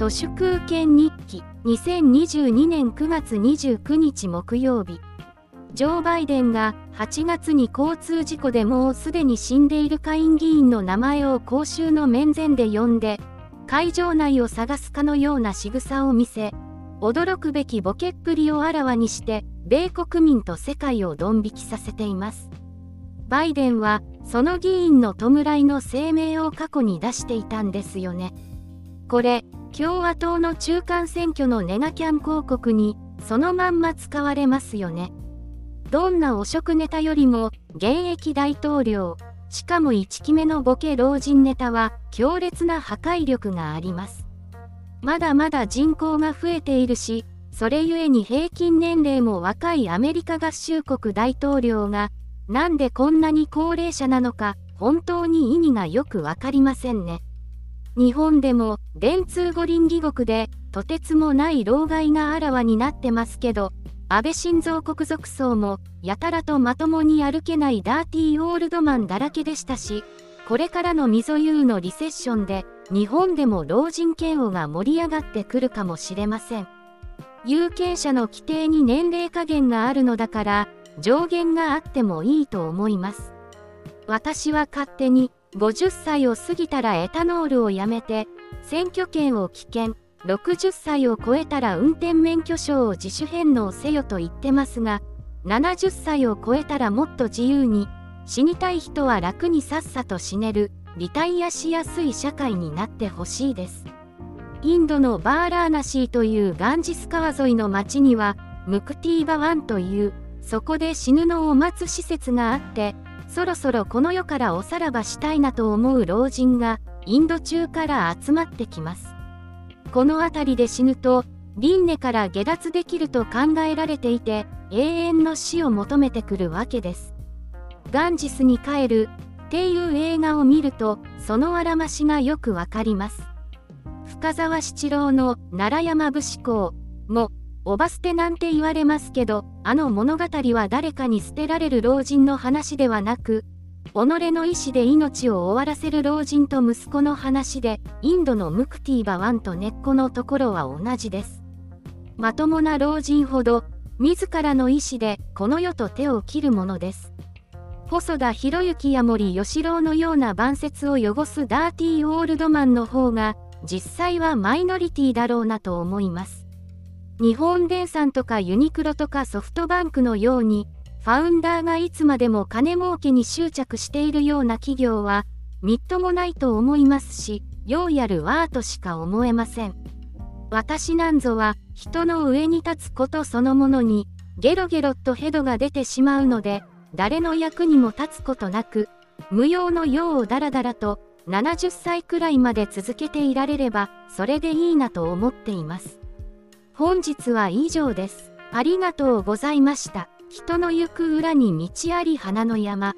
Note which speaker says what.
Speaker 1: 都市空権日記2022年9月29日木曜日ジョー・バイデンが8月に交通事故でもうすでに死んでいる下院議員の名前を公衆の面前で呼んで会場内を探すかのような仕草を見せ驚くべきボケっぷりをあらわにして米国民と世界をドン引きさせています。バイデンはその議員の弔いの声明を過去に出していたんですよね。これ共和党の中間選挙のネガキャン広告にそのまんま使われますよね。どんな汚職ネタよりも現役大統領、しかも1期目のボケ老人ネタは強烈な破壊力があります。まだまだ人口が増えているし、それゆえに平均年齢も若いアメリカ合衆国大統領が、なんでこんなに高齢者なのか、本当に意味がよくわかりませんね。日本でも電通五輪義国でとてつもない老害があらわになってますけど安倍晋三国族層もやたらとまともに歩けないダーティーオールドマンだらけでしたしこれからの溝優のリセッションで日本でも老人嫌悪が盛り上がってくるかもしれません。有権者の規定に年齢加減があるのだから上限があってもいいと思います。私は勝手に50歳を過ぎたらエタノールをやめて、選挙権を棄権、60歳を超えたら運転免許証を自主返納せよと言ってますが、70歳を超えたらもっと自由に、死にたい人は楽にさっさと死ねる、リタイアしやすい社会になってほしいです。インドのバーラーナシーというガンジス川沿いの町には、ムクティーバワンという、そこで死ぬのを待つ施設があって、そろそろこの世からおさらばしたいなと思う老人がインド中から集まってきます。この辺りで死ぬと輪廻から下脱できると考えられていて永遠の死を求めてくるわけです。ガンジスに帰るっていう映画を見るとそのあらましがよくわかります。深沢七郎の奈良山武士公もおば捨てなんて言われますけど、あの物語は誰かに捨てられる老人の話ではなく、己の意志で命を終わらせる老人と息子の話で、インドのムクティーバワンと根っこのところは同じです。まともな老人ほど、自らの意志でこの世と手を切るものです。細田博之や森喜朗のような晩節を汚すダーティーオールドマンの方が、実際はマイノリティだろうなと思います。日本電産とかユニクロとかソフトバンクのように、ファウンダーがいつまでも金儲けに執着しているような企業は、みっともないと思いますし、ようやるわーとしか思えません。私なんぞは、人の上に立つことそのものに、ゲロゲロっとヘドが出てしまうので、誰の役にも立つことなく、無用の用をだらだらと、70歳くらいまで続けていられれば、それでいいなと思っています。本日は以上です。ありがとうございました。人の行く裏に道あり花の山。